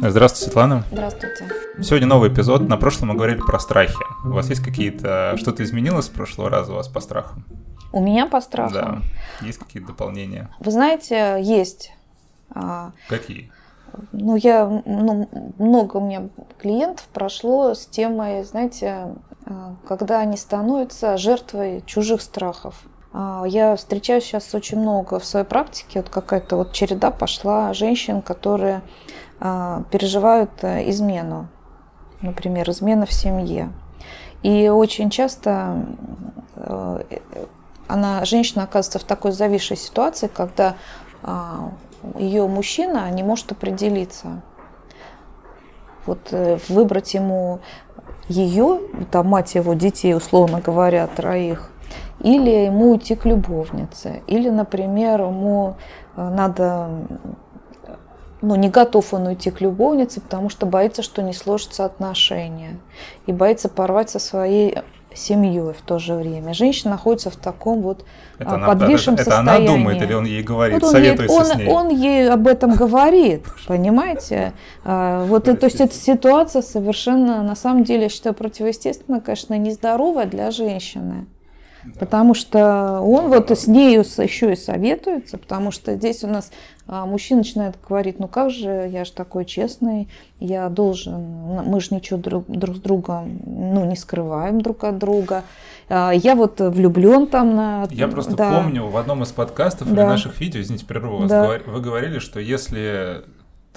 Здравствуйте, Светлана. Здравствуйте. Сегодня новый эпизод. На прошлом мы говорили про страхи. У вас есть какие-то... Что-то изменилось с прошлого раза у вас по страхам? У меня по страхам? Да. Есть какие-то дополнения? Вы знаете, есть. А, какие? Ну, я, ну, много у меня клиентов прошло с темой, знаете, а, когда они становятся жертвой чужих страхов. А, я встречаю сейчас очень много в своей практике, вот какая-то вот череда пошла женщин, которые а, переживают э, измену, например, измена в семье. И очень часто э, она, женщина оказывается в такой зависшей ситуации, когда а, ее мужчина не может определиться. Вот э, выбрать ему ее, там мать его детей, условно говоря, троих, или ему уйти к любовнице, или, например, ему надо ну, не готов он уйти к любовнице, потому что боится, что не сложатся отношения. И боится порвать со своей семьей в то же время. Женщина находится в таком вот это а, подвисшем это, состоянии. Это она думает или он ей говорит, вот он советуется ей, он, с ней? Он ей об этом говорит, понимаете? А, вот, то есть эта ситуация совершенно, на самом деле, я считаю, противоестественная, конечно, нездоровая для женщины. Потому что он вот с нею еще и советуется, потому что здесь у нас а, мужчина начинает говорить, ну как же, я же такой честный, я должен, мы же ничего друг, друг с другом ну, не скрываем друг от друга. А, я вот влюблен там на... Я просто да. помню в одном из подкастов да. или наших видео, извините, прерву вас, да. вы говорили, что если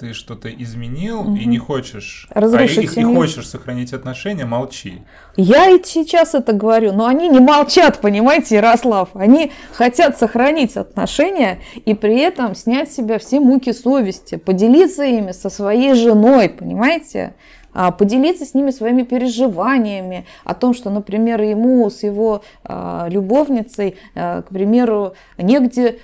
ты что-то изменил угу. и не хочешь, Разрушить а и, и хочешь сохранить отношения, молчи. Я и сейчас это говорю, но они не молчат, понимаете, Ярослав. Они хотят сохранить отношения и при этом снять с себя все муки совести, поделиться ими со своей женой, понимаете? А, поделиться с ними своими переживаниями о том, что, например, ему с его а, любовницей, а, к примеру, негде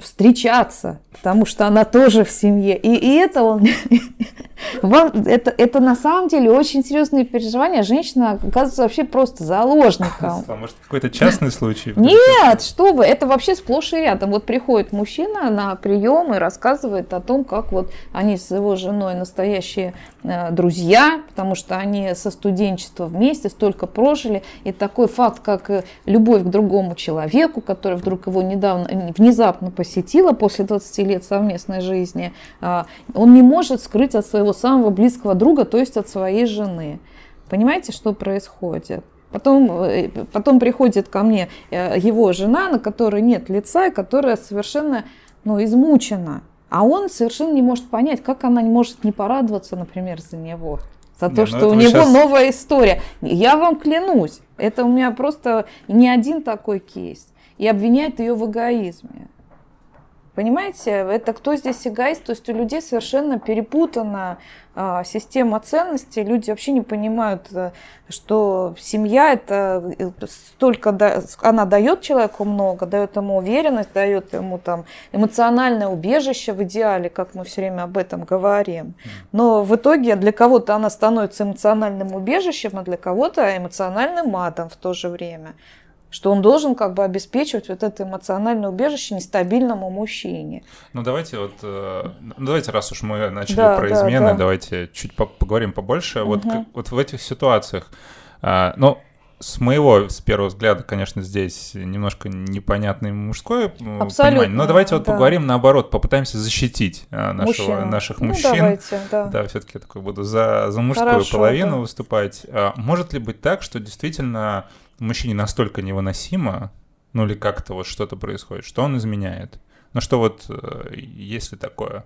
встречаться, потому что она тоже в семье. И, и это он... Вам, это, это на самом деле очень серьезные переживания. Женщина оказывается вообще просто заложником. А может, какой-то частный случай? Нет, что вы, это вообще сплошь и рядом. Вот приходит мужчина на прием и рассказывает о том, как вот они с его женой настоящие э, друзья, потому что они со студенчества вместе столько прожили. И такой факт, как э, любовь к другому человеку, который вдруг его недавно, внезапно внезапно посетила после 20 лет совместной жизни, а, он не может скрыть от своего самого близкого друга, то есть от своей жены. Понимаете, что происходит? Потом, э, потом приходит ко мне э, его жена, на которой нет лица, которая совершенно ну, измучена. А он совершенно не может понять, как она не может не порадоваться, например, за него. За то, не, ну что у него сейчас... новая история. Я вам клянусь, это у меня просто не один такой кейс. И обвиняет ее в эгоизме. Понимаете, это кто здесь эгоист? То есть у людей совершенно перепутана а, система ценностей. Люди вообще не понимают, э, что семья это э, столько, да, она дает человеку много, дает ему уверенность, дает ему там эмоциональное убежище в идеале, как мы все время об этом говорим. Но в итоге для кого-то она становится эмоциональным убежищем, а для кого-то эмоциональным адом в то же время что он должен как бы обеспечивать вот это эмоциональное убежище нестабильному мужчине. Ну давайте вот, э, ну давайте раз уж мы начали да, про да, измены, да. давайте чуть поговорим побольше. Угу. Вот, вот в этих ситуациях, а, ну с моего, с первого взгляда, конечно, здесь немножко непонятное мужское Абсолютно, понимание. Но давайте вот да. поговорим наоборот, попытаемся защитить а, нашего, наших ну, мужчин. Давайте, да. Да, все-таки я такой буду за, за мужскую Хорошо, половину да. выступать. А, может ли быть так, что действительно мужчине настолько невыносимо, ну или как-то вот что-то происходит, что он изменяет. Ну что вот, э, есть ли такое?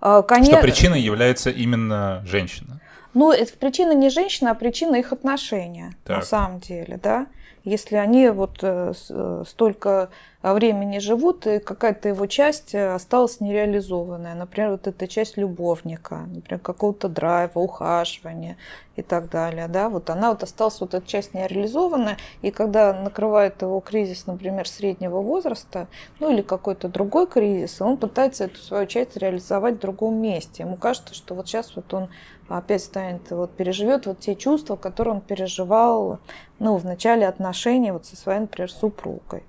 А, конечно... Что причиной является именно женщина? Ну, это причина не женщина, а причина их отношения, так. на самом деле, да. Если они вот э, э, столько времени живут, и какая-то его часть э, осталась нереализованная. Например, вот эта часть любовника, например, какого-то драйва, ухаживания и так далее. Да? Вот она вот осталась вот эта часть нереализованная, и когда накрывает его кризис, например, среднего возраста, ну или какой-то другой кризис, он пытается эту свою часть реализовать в другом месте. Ему кажется, что вот сейчас вот он опять станет, вот переживет вот те чувства, которые он переживал ну, в начале отношений вот со своей, например, супругой.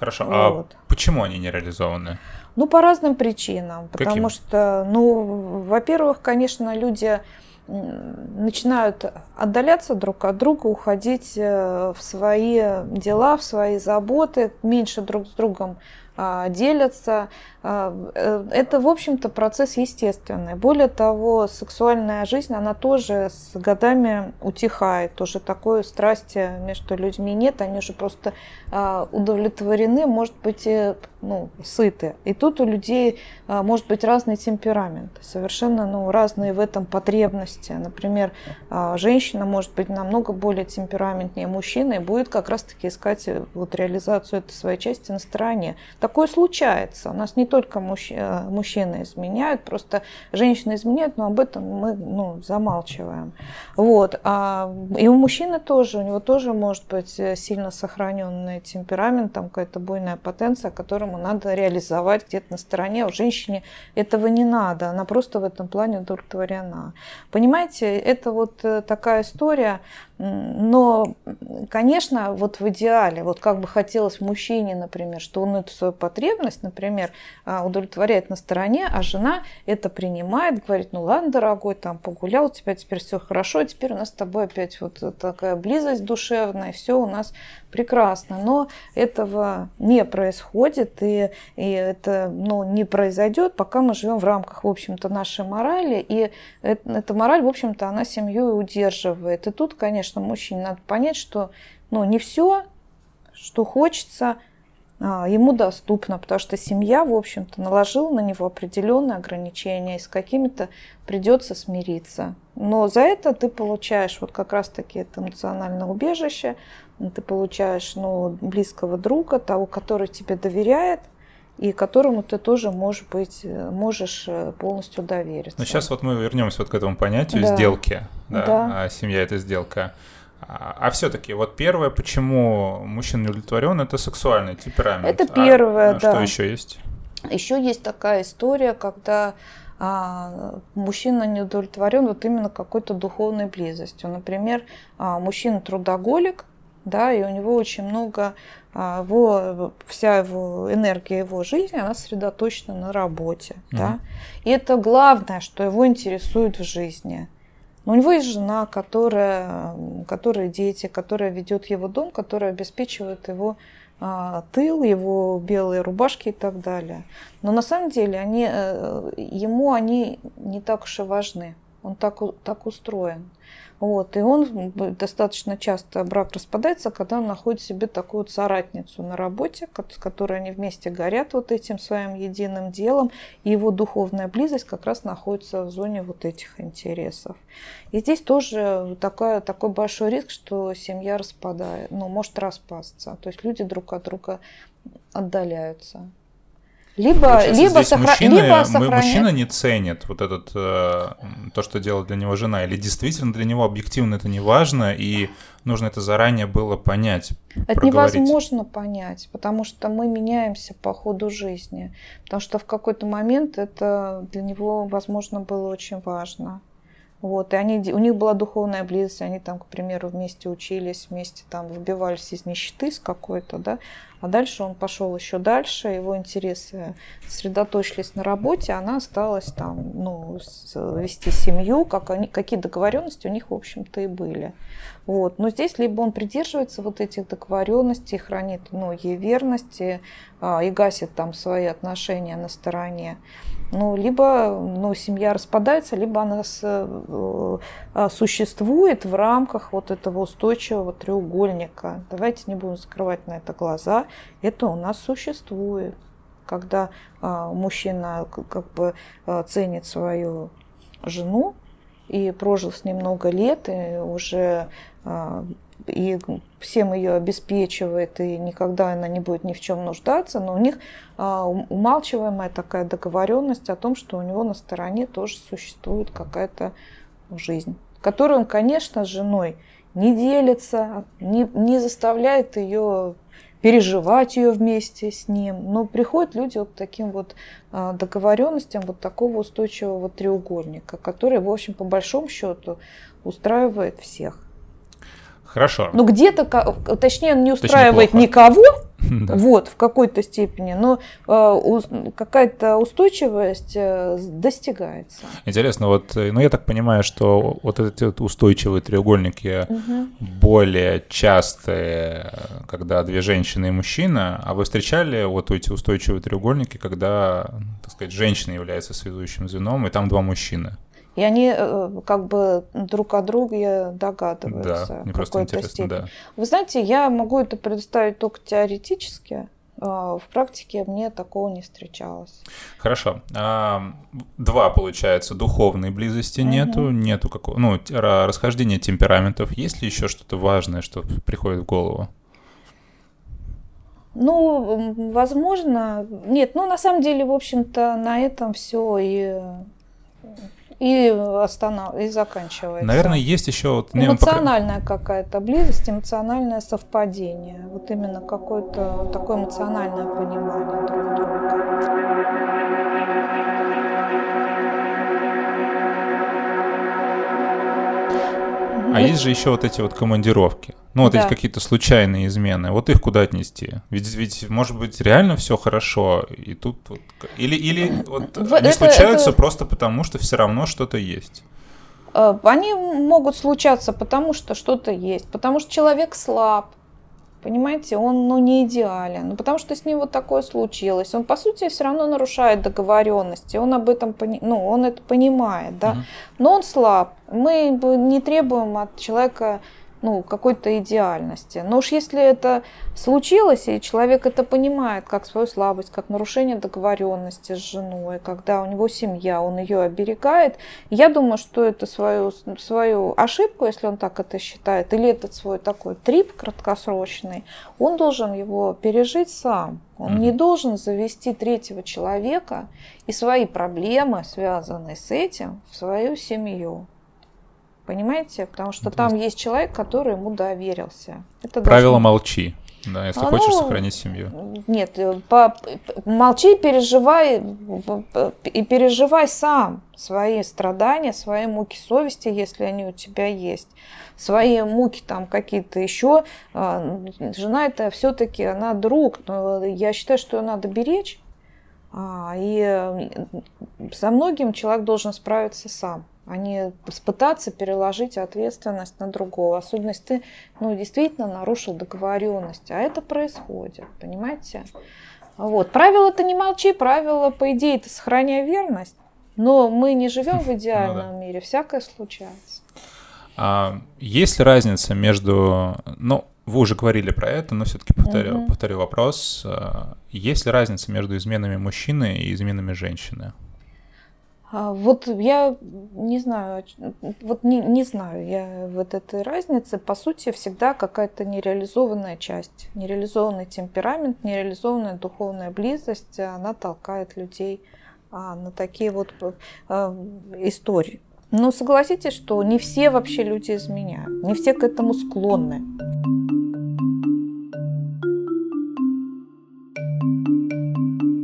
Хорошо, а вот. а почему они не реализованы? Ну, по разным причинам. Каким? Потому что, ну, во-первых, конечно, люди начинают отдаляться друг от друга, уходить э, в свои дела, в свои заботы, меньше друг с другом делятся. А, э, это, в общем-то, процесс естественный. Более того, сексуальная жизнь, она тоже с годами утихает. Тоже такой страсти между людьми нет. Они уже просто а, удовлетворены, может быть, ну, сыты. И тут у людей может быть разный темперамент. Совершенно ну, разные в этом потребности. Например, женщина может быть намного более темпераментнее мужчины и будет как раз-таки искать э, вот, реализацию этой своей части на стороне. Такое случается. У нас не только мужч... Э, мужчины изменяют, просто женщины изменяют, но об этом мы ну, замалчиваем. Вот. А, и у мужчины тоже, у него тоже может быть э, сильно сохраненный темперамент, там какая-то буйная потенция, которому надо реализовать где-то на стороне. У женщине этого не надо, она просто в этом плане удовлетворена. Понимаете, это вот э, такая история, но, конечно, вот в идеале, вот как бы хотелось мужчине, например, что он эту свою потребность, например, а, удовлетворяет на стороне, а жена это принимает, говорит, ну ладно, дорогой, там погулял, у тебя теперь все хорошо, теперь у нас с тобой опять вот такая близость душевная, все у нас прекрасно. Но этого не происходит, и, и это ну, не произойдет, пока мы живем в рамках, в общем-то, нашей морали, и эта мораль, в общем-то, она семью удерживает. И тут, конечно, конечно, мужчине надо понять, что ну, не все, что хочется, а, ему доступно, потому что семья, в общем-то, наложила на него определенные ограничения, и с какими-то придется смириться. Но за это ты получаешь вот как раз-таки это эмоциональное убежище, ты получаешь ну, близкого друга, того, который тебе доверяет, и которому ты тоже можешь быть, можешь э, полностью довериться. Но сейчас вот мы вернемся вот к этому понятию да. сделки. Да, да. А семья это сделка. А, а все-таки, вот первое, почему мужчина не удовлетворен, это сексуальный темперамент. Это первое, а, да. Что еще есть? Еще есть такая история, когда а, мужчина не удовлетворен вот именно какой-то духовной близостью. Например, а, мужчина трудоголик, да, и у него очень много, а, его, вся его энергия его жизни, она сосредоточена на работе, mm-hmm. да, и это главное, что его интересует в жизни. Но у него есть жена, которая, которая дети, которая ведет его дом, которая обеспечивает его а, тыл, его белые рубашки и так далее. Но на самом деле они, э, ему они не так уж и важны. Он так, так устроен. Вот, и он достаточно часто брак распадается, когда он находит себе такую соратницу на работе, с которой они вместе горят вот этим своим единым делом, и его духовная близость как раз находится в зоне вот этих интересов. И здесь тоже такой, такой большой риск, что семья распадает, ну, может распасться. То есть люди друг от друга отдаляются. Либо, либо, сохра... мужчины, либо сохранять... Мужчина не ценит вот этот, э, то, что делает для него жена, или действительно для него объективно это не важно, и нужно это заранее было понять. Это невозможно понять, потому что мы меняемся по ходу жизни, потому что в какой-то момент это для него, возможно, было очень важно. Вот, и они, у них была духовная близость, они там, к примеру, вместе учились, вместе там выбивались из нищеты с какой-то, да, а дальше он пошел еще дальше, его интересы сосредоточились на работе, она осталась там, ну, вести семью, как они, какие договоренности у них, в общем-то, и были. Вот. Но здесь либо он придерживается вот этих договоренностей, хранит ну, ей верность и, а, и гасит там свои отношения на стороне. Ну, либо ну, семья распадается, либо она с, э, э, существует в рамках вот этого устойчивого треугольника. Давайте не будем закрывать на это глаза. Это у нас существует. Когда э, мужчина как бы э, ценит свою жену и прожил с ней много лет, и уже э, и всем ее обеспечивает, и никогда она не будет ни в чем нуждаться, но у них а, умалчиваемая такая договоренность о том, что у него на стороне тоже существует какая-то жизнь, которую он, конечно, с женой не делится, не, не заставляет ее переживать ее вместе с ним. Но приходят люди вот таким вот а, договоренностям вот такого устойчивого треугольника, который, в общем, по большому счету устраивает всех. Хорошо. Но где-то, точнее, он не устраивает точнее, никого, Да. Вот, в какой-то степени. Но э, какая-то устойчивость э, достигается. Интересно, вот, э, ну я так понимаю, что вот эти вот устойчивые треугольники угу. более частые, когда две женщины и мужчина, а вы встречали вот эти устойчивые треугольники, когда, так сказать, женщина является связующим звеном, и там два мужчины? И они э, как бы друг о друге догадываются. Да, мне просто интересно, степени. да. Вы знаете, я могу это предоставить только теоретически. А, в практике мне такого не встречалось. Хорошо. А, два, получается, духовной близости угу. нету, нету какого, ну, расхождения темпераментов. Есть ли еще что-то важное, что приходит в голову? Ну, возможно, нет, ну, на самом деле, в общем-то, на этом все и и останов... и заканчивается. Наверное, есть еще вот эмоциональная пока... какая-то близость, эмоциональное совпадение, вот именно какое-то такое эмоциональное понимание А есть же еще вот эти вот командировки. Ну, вот да. эти какие-то случайные измены. Вот их куда отнести? Ведь, ведь может быть, реально все хорошо, и тут вот... Или, или вот в, они это, случаются это... просто потому, что все равно что-то есть. Э, они могут случаться потому, что что-то есть. Потому что человек слаб, Понимаете, он ну, не идеален. Ну, потому что с ним вот такое случилось. Он, по сути, все равно нарушает договоренности. Он об этом ну, он это понимает, да. Uh-huh. Но он слаб. Мы не требуем от человека ну, какой-то идеальности. Но уж если это случилось, и человек это понимает как свою слабость, как нарушение договоренности с женой, когда у него семья, он ее оберегает, я думаю, что это свою, свою ошибку, если он так это считает, или этот свой такой трип краткосрочный, он должен его пережить сам. Он не должен завести третьего человека и свои проблемы, связанные с этим, в свою семью. Понимаете? Потому что там есть человек, который ему доверился. Это Правило должно... молчи. Да, если а, хочешь ну, сохранить семью. Нет, э, по, молчи, переживай и переживай сам свои страдания, свои муки совести, если они у тебя есть, свои муки там какие-то еще. А, жена это все-таки она друг, но я считаю, что ее надо беречь. А, и со многим человек должен справиться сам а не пытаться переложить ответственность на другого. Особенно если ты ну, действительно нарушил договоренность. А это происходит, понимаете? Вот. Правило это не молчи, правило, по идее, это сохраняй верность. Но мы не живем в идеальном ну, да. мире, всякое случается. А, есть ли разница между, ну, вы уже говорили про это, но все-таки повторю, угу. повторю вопрос. А, есть ли разница между изменами мужчины и изменами женщины? А, вот я не знаю, вот не, не знаю я вот этой разницы. По сути, всегда какая-то нереализованная часть, нереализованный темперамент, нереализованная духовная близость, она толкает людей а, на такие вот а, истории. Но согласитесь, что не все вообще люди изменяют, не все к этому склонны.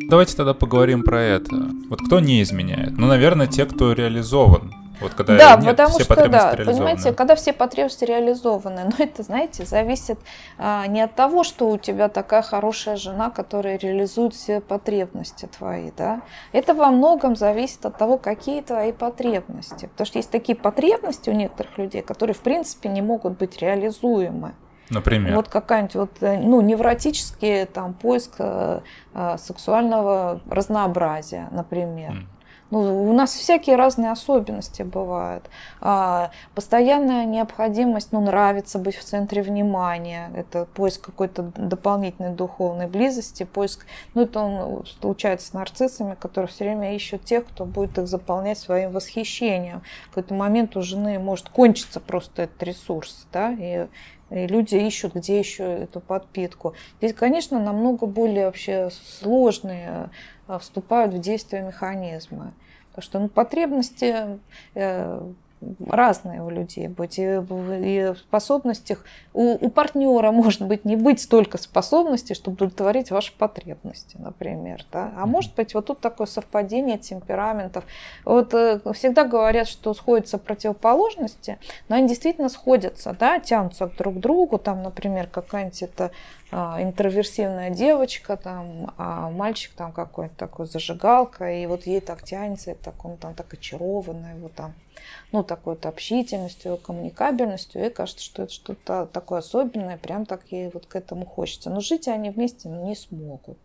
Давайте тогда поговорим про это. Вот кто не изменяет? Ну, наверное, те, кто реализован. Вот когда да, нет, потому все что, потребности да, понимаете, когда все потребности реализованы, но это, знаете, зависит а, не от того, что у тебя такая хорошая жена, которая реализует все потребности твои, да, это во многом зависит от того, какие твои потребности, потому что есть такие потребности у некоторых людей, которые, в принципе, не могут быть реализуемы. Например? Вот какая-нибудь вот, э, ну, невротический там поиск э, э, сексуального разнообразия, например. Mm. Ну, у нас всякие разные особенности бывают. А, постоянная необходимость, ну, нравится быть в центре внимания. Это поиск какой-то дополнительной духовной близости, поиск, ну, это он случается с нарциссами, которые все время ищут тех, кто будет их заполнять своим восхищением. В какой-то момент у жены может кончиться просто этот ресурс, да, и и люди ищут, где еще эту подпитку. Здесь, конечно, намного более вообще сложные э, вступают в действие механизмы. Потому что ну, потребности, э, разные у людей быть. И, и в способностях у, у партнера может быть не быть столько способностей, чтобы удовлетворить ваши потребности, например. Да? А может быть вот тут такое совпадение темпераментов. Вот э, всегда говорят, что сходятся противоположности, но они действительно сходятся, да, тянутся друг к другу. Там, например, какая-нибудь это а, интроверсивная девочка, там, а мальчик там какой-то такой зажигалка, и вот ей так тянется, и так он там так очарованный, его там, ну, такой вот общительностью, коммуникабельностью, и кажется, что это что-то такое особенное, прям так ей вот к этому хочется. Но жить они вместе не смогут.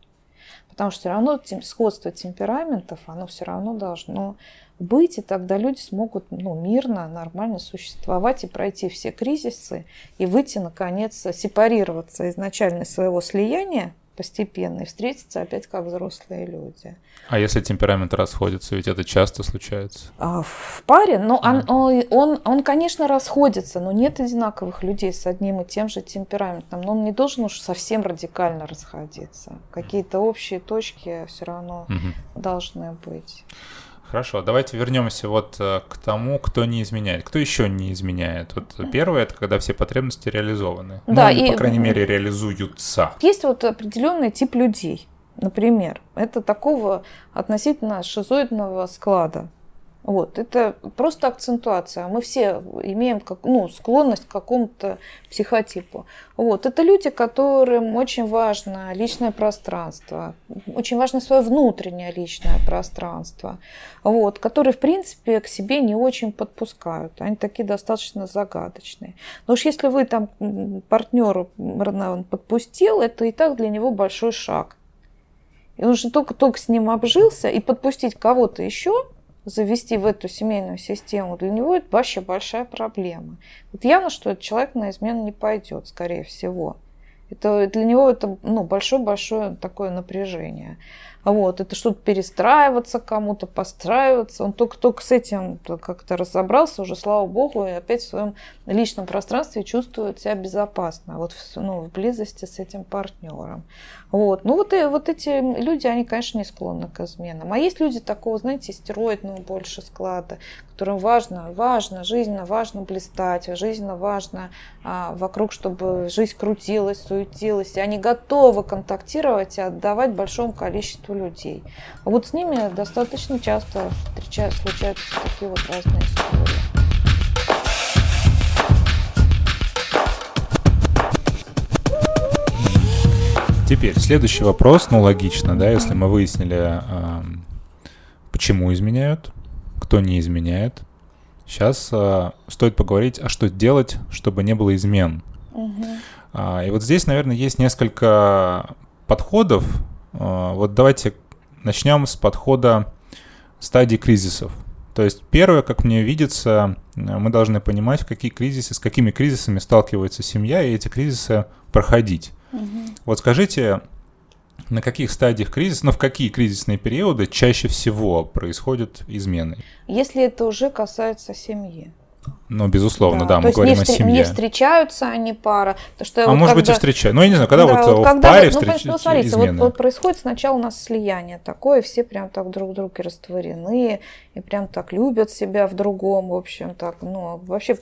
Потому что все равно сходство темпераментов, оно все равно должно быть, и тогда люди смогут ну, мирно, нормально существовать и пройти все кризисы, и выйти, наконец, сепарироваться изначально из своего слияния постепенно и встретиться опять как взрослые люди. А если темперамент расходится, ведь это часто случается? А, в паре, ну, он, он, он, он, конечно, расходится, но нет одинаковых людей с одним и тем же темпераментом. Но он не должен уж совсем радикально расходиться. Какие-то общие точки все равно угу. должны быть. Хорошо, давайте вернемся вот э, к тому, кто не изменяет. Кто еще не изменяет? Вот первое это когда все потребности реализованы. Да, ну, и, по крайней мере, реализуются. Есть вот определенный тип людей. Например, это такого относительно шизоидного склада. Вот, это просто акцентуация. Мы все имеем как, ну, склонность к какому-то психотипу. Вот, это люди, которым очень важно личное пространство, очень важно свое внутреннее личное пространство, вот, которые, в принципе, к себе не очень подпускают. Они такие достаточно загадочные. Но уж если вы там партнеру подпустил, это и так для него большой шаг. И он же только-только с ним обжился, и подпустить кого-то еще – завести в эту семейную систему, для него это вообще большая проблема. Вот явно, что этот человек на измену не пойдет, скорее всего. Это, для него это ну, большое-большое такое напряжение. Вот, это что-то перестраиваться кому-то, постраиваться. Он только-только с этим как-то разобрался уже, слава богу, и опять в своем личном пространстве чувствует себя безопасно, вот в, ну, в близости с этим партнером. Вот. Ну вот, и, вот эти люди, они, конечно, не склонны к изменам. А есть люди такого, знаете, стероидного больше склада, которым важно, важно, жизненно важно блистать, жизненно важно а, вокруг, чтобы жизнь крутилась, суетилась. И они готовы контактировать и отдавать большому количеству людей. А вот с ними достаточно часто встречаются, случаются такие вот разные истории. Теперь следующий вопрос, ну логично, да, если мы выяснили, почему изменяют, кто не изменяет. Сейчас э, стоит поговорить, а что делать, чтобы не было измен. Угу. А, и вот здесь, наверное, есть несколько подходов. А, вот давайте начнем с подхода стадии кризисов. То есть первое, как мне видится, мы должны понимать, в какие кризисы, с какими кризисами сталкивается семья, и эти кризисы проходить. Угу. Вот скажите, на каких стадиях кризиса, ну в какие кризисные периоды чаще всего происходят измены? Если это уже касается семьи. Ну, безусловно, да, да мы То говорим не о семье. Не встречаются они пара. То, что а вот может когда... быть и встречаются. Ну, я не знаю, когда да, вот, вот когда в паре встречаются ну, смотрите, измены. Вот, вот происходит сначала у нас слияние такое, все прям так друг друга растворены, и прям так любят себя в другом, в общем, так, ну, вообще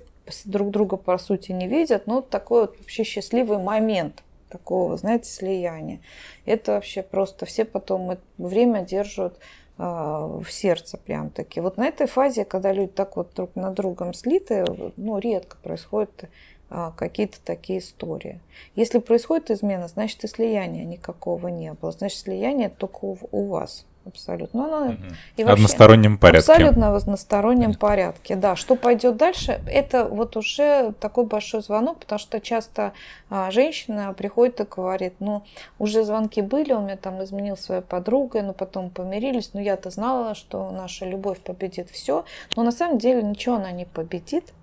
друг друга, по сути, не видят, но такой вот вообще счастливый момент – такого, знаете, слияния. Это вообще просто все потом время держат э, в сердце прям таки. Вот на этой фазе, когда люди так вот друг на другом слиты, ну, редко происходят э, какие-то такие истории. Если происходит измена, значит и слияния никакого не было. Значит, слияние только у вас. Абсолютно. Ну, угу. и вообще, одностороннем порядке. Абсолютно в одностороннем порядке. Да, что пойдет дальше, это вот уже такой большой звонок, потому что часто а, женщина приходит и говорит, ну, уже звонки были, у меня там изменил своя подруга, но потом помирились, но я-то знала, что наша любовь победит все, но на самом деле ничего она не победит,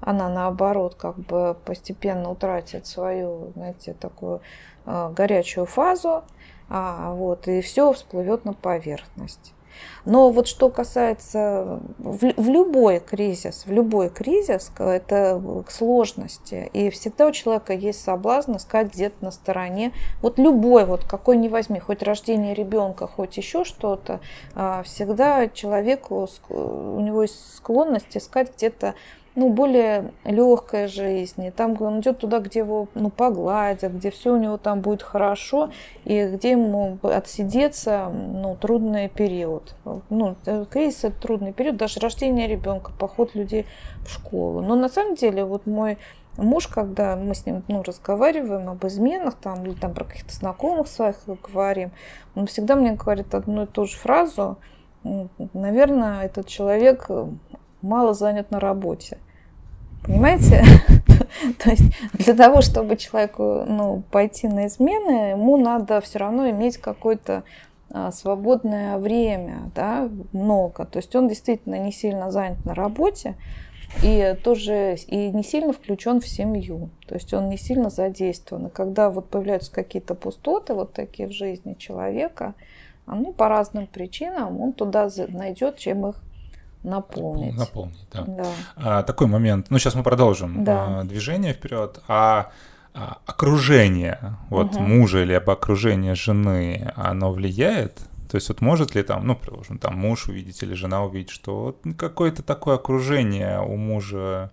она наоборот как бы постепенно утратит свою, знаете, такую э, горячую фазу, вот, и все всплывет на поверхность. Но вот что касается в, в любой кризис, в любой кризис, это к сложности. И всегда у человека есть соблазн искать где-то на стороне. Вот любой, вот какой не возьми, хоть рождение ребенка, хоть еще что-то, а, всегда человеку, у него есть склонность искать где-то ну, более легкая жизнь, и там он идет туда, где его ну, погладят, где все у него там будет хорошо, и где ему отсидеться ну, трудный период. Ну, кризис – это трудный период, даже рождение ребенка, поход людей в школу. Но на самом деле вот мой муж, когда мы с ним ну, разговариваем об изменах там, или там про каких-то знакомых своих говорим, он всегда мне говорит одну и ту же фразу, наверное, этот человек мало занят на работе. Понимаете? То есть для того, чтобы человеку ну, пойти на измены, ему надо все равно иметь какое-то а, свободное время, да, много. То есть он действительно не сильно занят на работе и тоже и не сильно включен в семью. То есть он не сильно задействован. И когда вот появляются какие-то пустоты вот такие в жизни человека, ну, по разным причинам он туда найдет, чем их наполнить. Наполнить, да. да. А, такой момент. Ну, сейчас мы продолжим да. а, движение вперед. А, а окружение, вот угу. мужа или об окружение жены, оно влияет? То есть вот может ли там, ну, предположим, там муж увидеть или жена увидеть, что какое-то такое окружение у мужа,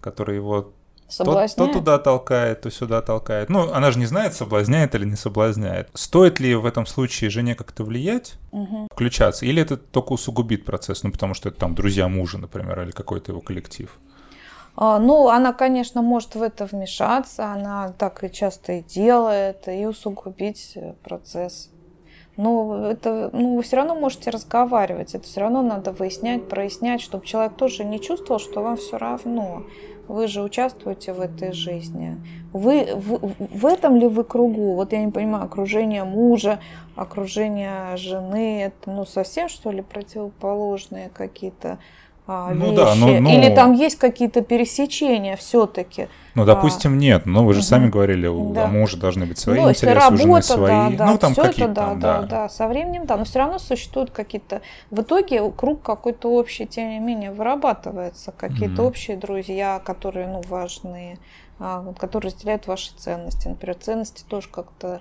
которое его Соблазняет? То, то туда толкает, то сюда толкает. Ну, она же не знает, соблазняет или не соблазняет. Стоит ли в этом случае жене как-то влиять, угу. включаться, или это только усугубит процесс, ну, потому что это там друзья мужа, например, или какой-то его коллектив? А, ну, она, конечно, может в это вмешаться, она так и часто и делает, и усугубить э, процесс. Но это, ну, вы все равно можете разговаривать, это все равно надо выяснять, прояснять, чтобы человек тоже не чувствовал, что вам все равно. Вы же участвуете в этой жизни. Вы в, в этом ли вы кругу? Вот я не понимаю, окружение мужа, окружение жены, это ну совсем что ли противоположные какие-то а, ну, вещи? Да, но, но... Или там есть какие-то пересечения все-таки? Ну, допустим, а, нет. Но вы же угу. сами говорили, у да. мужа должны быть свои ну, интересы, работа, у жены свои. Да, да, ну, там какие-то да, там, да, да, да. Со временем, да. Но все равно существуют какие-то... В итоге круг какой-то общий, тем не менее, вырабатывается. Какие-то угу. общие друзья, которые, ну, важные, а, которые разделяют ваши ценности. Например, ценности тоже как-то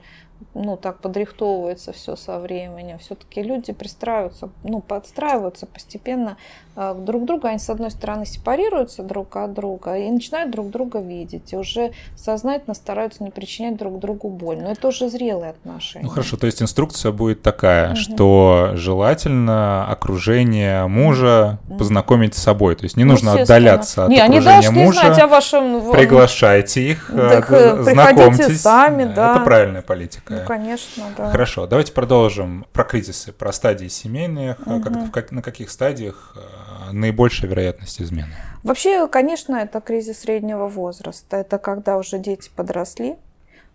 ну, так подрихтовывается все со временем. Все-таки люди пристраиваются, ну, подстраиваются постепенно э, друг к другу. Они, с одной стороны, сепарируются друг от друга и начинают друг друга видеть. И уже сознательно стараются не причинять друг другу боль. Но это уже зрелые отношения. Ну, хорошо. То есть инструкция будет такая, угу. что желательно окружение мужа угу. познакомить с собой. То есть не нужно отдаляться от не, окружения они мужа. Знать о вашем... Приглашайте их, так, э, знакомьтесь. сами, да. Это правильная политика такая. Ну, конечно, да. Хорошо, давайте продолжим про кризисы, про стадии семейных, угу. как, как, на каких стадиях э, наибольшая вероятность измены? Вообще, конечно, это кризис среднего возраста. Это когда уже дети подросли,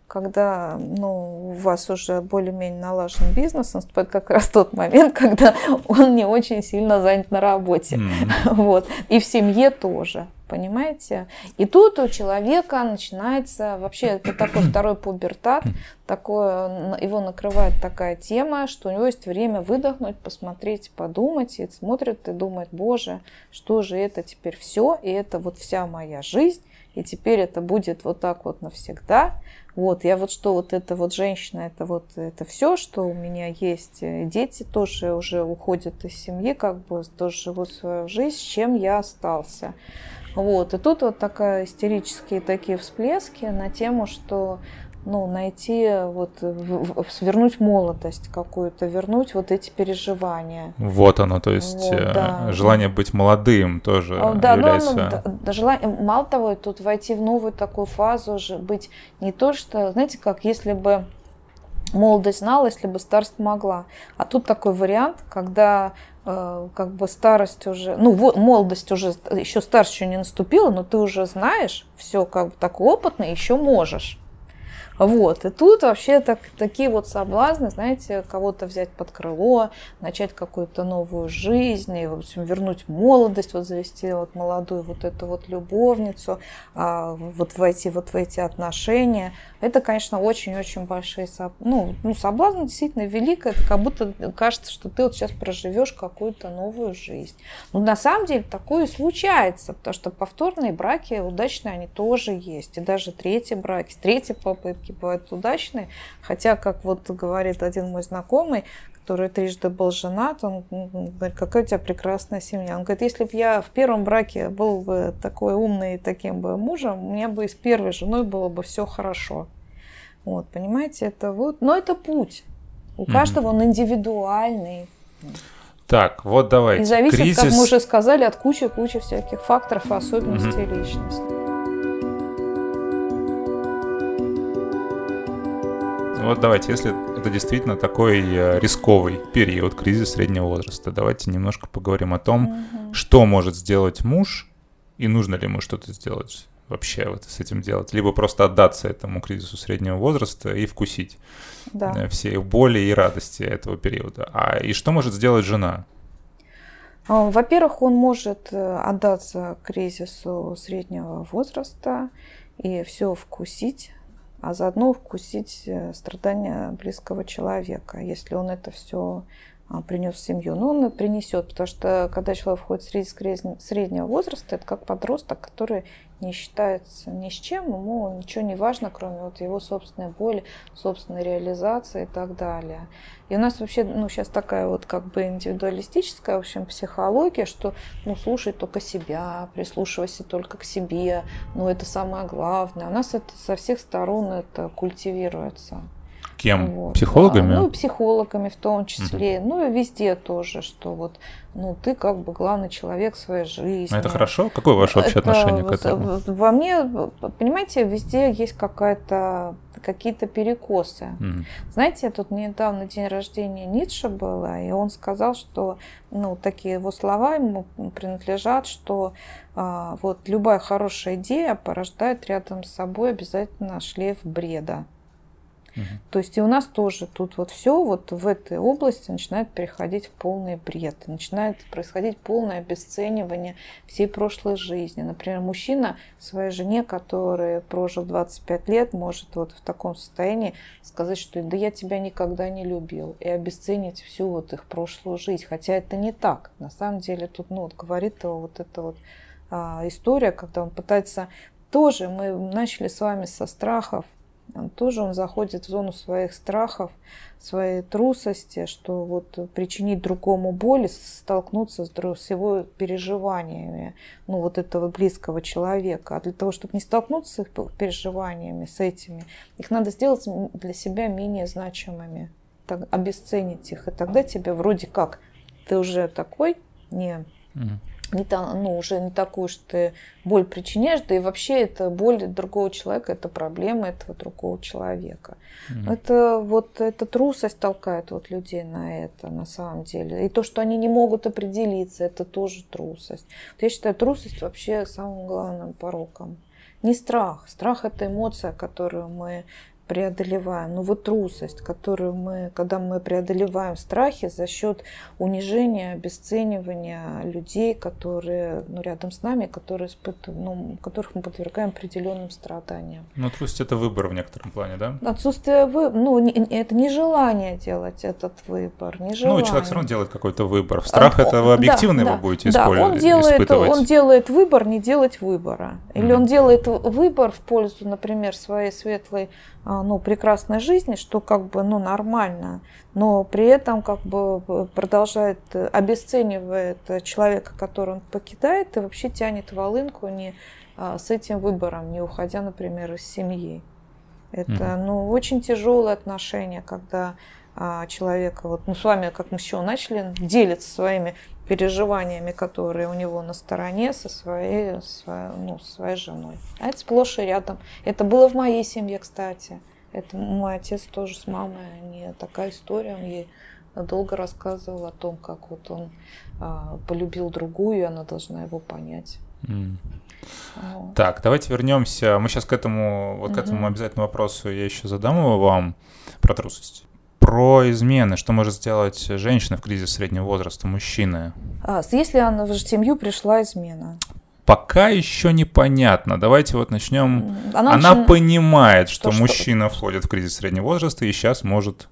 когда ну, у вас уже более-менее налажен бизнес, наступает как раз тот момент, когда он не очень сильно занят на работе. Mm-hmm. Вот. И в семье тоже понимаете? И тут у человека начинается вообще это такой второй пубертат, такое, его накрывает такая тема, что у него есть время выдохнуть, посмотреть, подумать, и смотрит и думает, боже, что же это теперь все, и это вот вся моя жизнь, и теперь это будет вот так вот навсегда. Вот, я вот что, вот эта вот женщина, это вот это все, что у меня есть. Дети тоже уже уходят из семьи, как бы тоже живут свою жизнь, с чем я остался. Вот. И тут вот такая истерические такие всплески на тему, что ну, найти, вот, вернуть молодость какую-то, вернуть вот эти переживания. Вот оно, то есть вот, э, да. желание быть молодым тоже да, является... Ну, ну, да, желание, мало того, тут войти в новую такую фазу, же быть не то, что, знаете, как если бы молодость знала, если бы старость могла. А тут такой вариант, когда Э, как бы старость уже, ну, молодость уже, еще старость еще не наступила, но ты уже знаешь, все как бы так опытно, еще можешь. Вот, и тут вообще так, такие вот соблазны, знаете, кого-то взять под крыло, начать какую-то новую жизнь, и, в общем, вернуть молодость, вот завести вот молодую вот эту вот любовницу, а, вот войти вот в эти отношения. Это, конечно, очень-очень большие соб... ну, ну, соблазн действительно велик, это как будто кажется, что ты вот сейчас проживешь какую-то новую жизнь. Но на самом деле такое случается, потому что повторные браки удачные, они тоже есть, и даже третьи браки, третьи попытки бывают удачные. Хотя, как вот говорит один мой знакомый, который трижды был женат, он говорит, какая у тебя прекрасная семья. Он говорит, если бы я в первом браке был бы такой умный и таким бы мужем, у меня бы и с первой женой было бы все хорошо. Вот, понимаете, это вот, но это путь. У каждого он индивидуальный. Так, вот давайте. И зависит, Кризис... как мы уже сказали, от кучи-кучи всяких факторов и особенностей mm личности. Вот давайте, если это действительно такой э, рисковый период, кризис среднего возраста, давайте немножко поговорим о том, угу. что может сделать муж и нужно ли ему что-то сделать вообще вот с этим делать, либо просто отдаться этому кризису среднего возраста и вкусить да. Э, все боли и радости этого периода. А и что может сделать жена? А, во-первых, он может э, отдаться кризису среднего возраста и все вкусить, а заодно вкусить э, страдания близкого человека, если он это все принес в семью. Но он принесет, потому что когда человек входит в кризис среднего возраста, это как подросток, который не считается ни с чем, ему ничего не важно, кроме вот его собственной боли, собственной реализации и так далее. И у нас вообще, ну, сейчас такая вот как бы индивидуалистическая, в общем, психология, что, ну, слушай только себя, прислушивайся только к себе, ну, это самое главное. У нас это со всех сторон это культивируется. Кем? Вот. Психологами? Да, ну, психологами в том числе. Угу. Ну, и везде тоже, что вот, ну, ты как бы главный человек своей жизни. А это хорошо? Какое ваше общее это, отношение к этому? Во мне, понимаете, везде есть какая-то какие-то перекосы. Mm. Знаете, тут недавно день рождения Ницше было, и он сказал, что ну, такие его слова ему принадлежат, что а, вот любая хорошая идея порождает рядом с собой обязательно шлейф бреда. То есть и у нас тоже тут вот все вот в этой области начинает переходить в полный бред. Начинает происходить полное обесценивание всей прошлой жизни. Например, мужчина своей жене, который прожил 25 лет, может вот в таком состоянии сказать, что да я тебя никогда не любил. И обесценить всю вот их прошлую жизнь. Хотя это не так. На самом деле тут ну, вот говорит его вот эта вот а, история, когда он пытается тоже мы начали с вами со страхов, тоже он заходит в зону своих страхов, своей трусости, что вот причинить другому боль, столкнуться с, с его переживаниями, ну вот этого близкого человека. А для того, чтобы не столкнуться с их переживаниями, с этими, их надо сделать для себя менее значимыми, так, обесценить их. И тогда тебе вроде как, ты уже такой, не... Угу не та, ну, уже не такую, что ты боль причиняешь, да и вообще это боль другого человека, это проблема этого другого человека. Mm-hmm. Это вот эта трусость толкает вот людей на это на самом деле. И то, что они не могут определиться, это тоже трусость. Вот я считаю трусость вообще самым главным пороком. Не страх. Страх это эмоция, которую мы преодолеваем. Ну вот трусость, которую мы, когда мы преодолеваем страхи за счет унижения, обесценивания людей, которые ну, рядом с нами, которые испытывают, ну, которых мы подвергаем определенным страданиям. Ну трусость это выбор в некотором плане, да? Отсутствие выбора, ну не, это нежелание делать этот выбор, нежелание. Ну человек все равно делает какой-то выбор. Страх это вы объективно да, его да, будете да, он делает, испытывать. Он делает выбор не делать выбора. Или mm-hmm. он делает выбор в пользу, например, своей светлой а, ну, прекрасной жизни, что как бы ну, нормально, но при этом как бы продолжает, обесценивает человека, который он покидает, и вообще тянет волынку не а, с этим выбором, не уходя, например, из семьи. Это mm-hmm. ну, очень тяжелые отношения, когда а, человек, вот, ну, с вами, как мы еще начали, делится своими переживаниями, которые у него на стороне со своей, своей, ну, своей женой. А это сплошь и рядом. Это было в моей семье, кстати. Это мой отец тоже с мамой, они такая история, он ей долго рассказывал о том, как вот он а, полюбил другую, и она должна его понять. Mm. Так, давайте вернемся. Мы сейчас к этому, вот к этому обязательно вопросу я еще задам его вам про трусость. Про измены. Что может сделать женщина в кризис среднего возраста, мужчина? А, если она в семью пришла измена. Пока еще непонятно. Давайте вот начнем. Она, она начи... понимает, что, что мужчина что? входит в кризис среднего возраста и сейчас может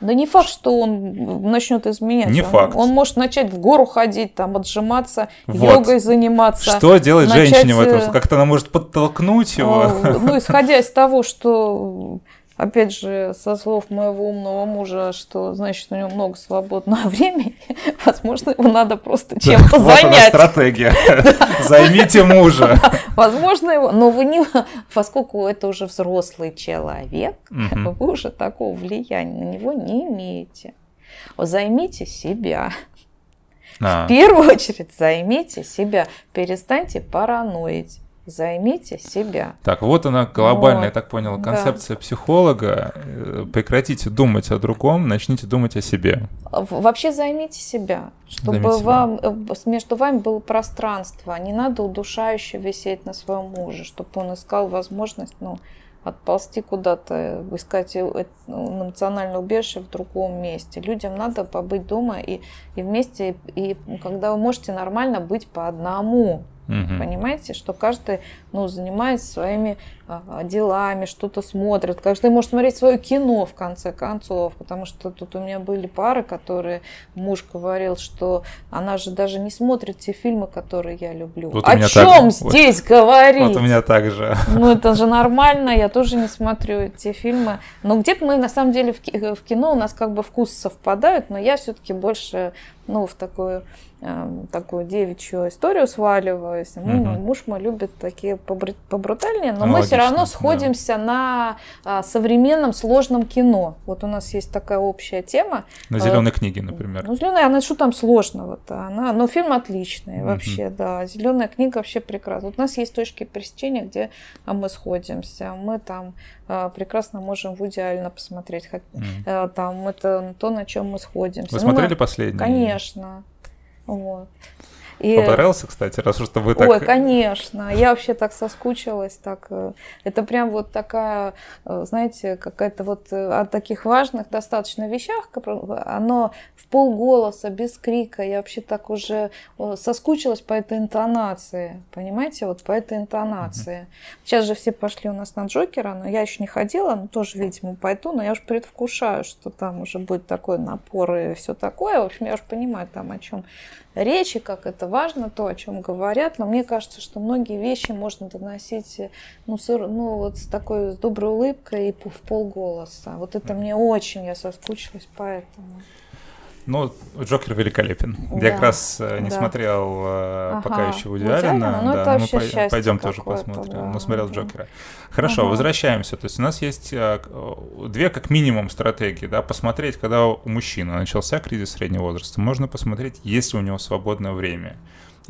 да не факт, что он начнет изменять. Не он, факт. Он может начать в гору ходить, там, отжиматься, вот. йогой заниматься. Что делать начать... женщине в этом? Э, Как-то она может подтолкнуть его? Ну, исходя из того, что опять же, со слов моего умного мужа, что, значит, у него много свободного времени, возможно, его надо просто чем-то вот занять. Она стратегия. Займите мужа. Возможно, его, но вы не, поскольку это уже взрослый человек, вы уже такого влияния на него не имеете. Займите себя. В первую очередь займите себя. Перестаньте параноить займите себя. Так, вот она глобальная, вот. я так понял, концепция да. психолога. Э, прекратите думать о другом, начните думать о себе. Вообще займите себя, чтобы займите вам себя. Э, между вами было пространство. Не надо удушающе висеть на своем муже, чтобы он искал возможность, ну, отползти куда-то, искать э, эмоциональное убежище в другом месте. Людям надо побыть дома и, и вместе, и когда вы можете нормально быть по одному. Угу. Понимаете, что каждый ну, занимается своими делами, что-то смотрит. Каждый может смотреть свое кино, в конце концов. Потому что тут у меня были пары, которые муж говорил, что она же даже не смотрит те фильмы, которые я люблю. Вот О чем так... здесь вот, говорить? Вот у меня так же. Ну, это же нормально, я тоже не смотрю те фильмы. Но где-то мы, на самом деле, в кино у нас как бы вкусы совпадают, но я все-таки больше ну, в такую Эм, такую девичью историю сваливаюсь. Угу. Муж мой любит такие побрутальнее, но ну, мы все равно сходимся да. на а, современном сложном кино. Вот у нас есть такая общая тема. На зеленой э, книге, например. Ну, зеленая, она что там сложного-то? Она, но фильм отличный угу. вообще, да. Зеленая книга вообще прекрасна. Вот у нас есть точки пересечения, где а, мы сходимся. Мы там а, прекрасно можем в идеально посмотреть. Угу. Там это то, на чем мы сходимся. Вы смотрели ну, последний? Конечно. Вот. И... Понравился, кстати, раз уж вы так... Ой, конечно. Я вообще так соскучилась. Так... Э, это прям вот такая, э, знаете, какая-то вот э, о таких важных достаточно вещах, оно в полголоса, без крика. Я вообще так уже соскучилась по этой интонации. Понимаете, вот по этой интонации. Mm-hmm. Сейчас же все пошли у нас на Джокера, но я еще не ходила, но тоже, видимо, пойду, но я уже предвкушаю, что там уже будет такой напор и все такое. В общем, я уже понимаю там, о чем речи, как это важно, то, о чем говорят, но мне кажется, что многие вещи можно доносить ну, с, ну, вот с такой с доброй улыбкой и в полголоса. Вот это мне очень, я соскучилась поэтому. Ну, Джокер великолепен. Да, я как раз э, не да. смотрел э, ага. пока еще Вуди. Ну, да, мы по- пойдем тоже посмотрим. Да. Но смотрел угу. Джокера. Хорошо, ага. возвращаемся. То есть у нас есть э, две как минимум стратегии. Да? Посмотреть, когда у мужчины начался кризис среднего возраста. Можно посмотреть, есть ли у него свободное время.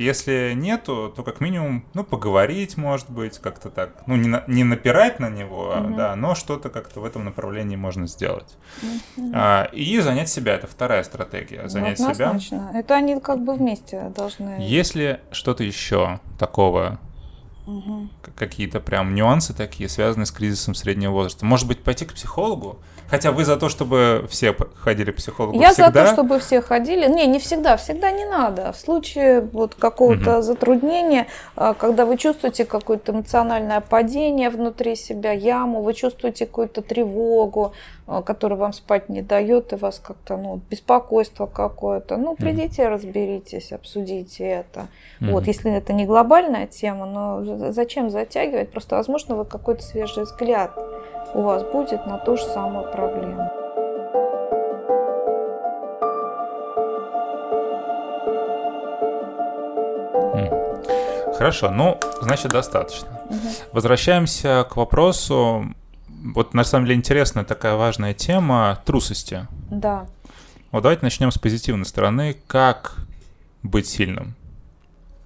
Если нету, то как минимум, ну, поговорить, может быть, как-то так. Ну, не, на, не напирать на него, mm-hmm. да, но что-то как-то в этом направлении можно сделать. Mm-hmm. А, и занять себя, это вторая стратегия. Ну, занять ну, себя. Это они как бы вместе должны. Если что-то еще такого угу. какие-то прям нюансы такие, связанные с кризисом среднего возраста. Может быть, пойти к психологу? Хотя вы за то, чтобы все ходили к психологу Я всегда? за то, чтобы все ходили. Не, не всегда, всегда не надо. В случае вот какого-то угу. затруднения, а, когда вы чувствуете какое-то эмоциональное падение внутри себя, яму, вы чувствуете какую-то тревогу, а, которая вам спать не дает, и вас как-то, ну, беспокойство какое-то, ну, придите, разберитесь, обсудите это. mm Вот, если это не глобальная тема, но зачем затягивать? Просто, возможно, вы какой-то свежий взгляд у вас будет на ту же самую проблему. Хорошо, ну, значит, достаточно. Угу. Возвращаемся к вопросу. Вот на самом деле интересная такая важная тема трусости. Да. Вот давайте начнем с позитивной стороны. Как быть сильным?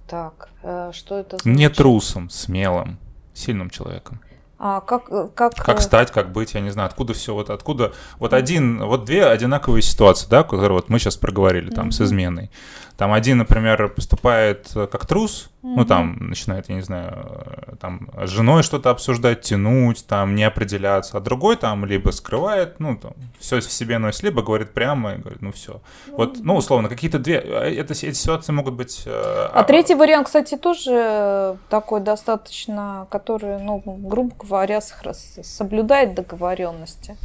Так, э, что это значит? Не трусом, смелым, сильным человеком. А как, э, как... как э, стать, как быть, я не знаю, откуда все, вот откуда, вот один, вот две одинаковые ситуации, да, которые вот мы сейчас проговорили там mm-hmm. с изменой. Там один, например, поступает э, как трус, Ну, там начинает, я не знаю, там с женой что-то обсуждать, тянуть, там не определяться, а другой там либо скрывает, ну, там, все в себе носит, либо говорит прямо и говорит, ну, все. Вот, ну, условно, какие-то две, а, это, эти ситуации могут быть... А, а третий вариант, кстати, тоже такой достаточно, который, ну, грубо говоря, соблюдает договоренности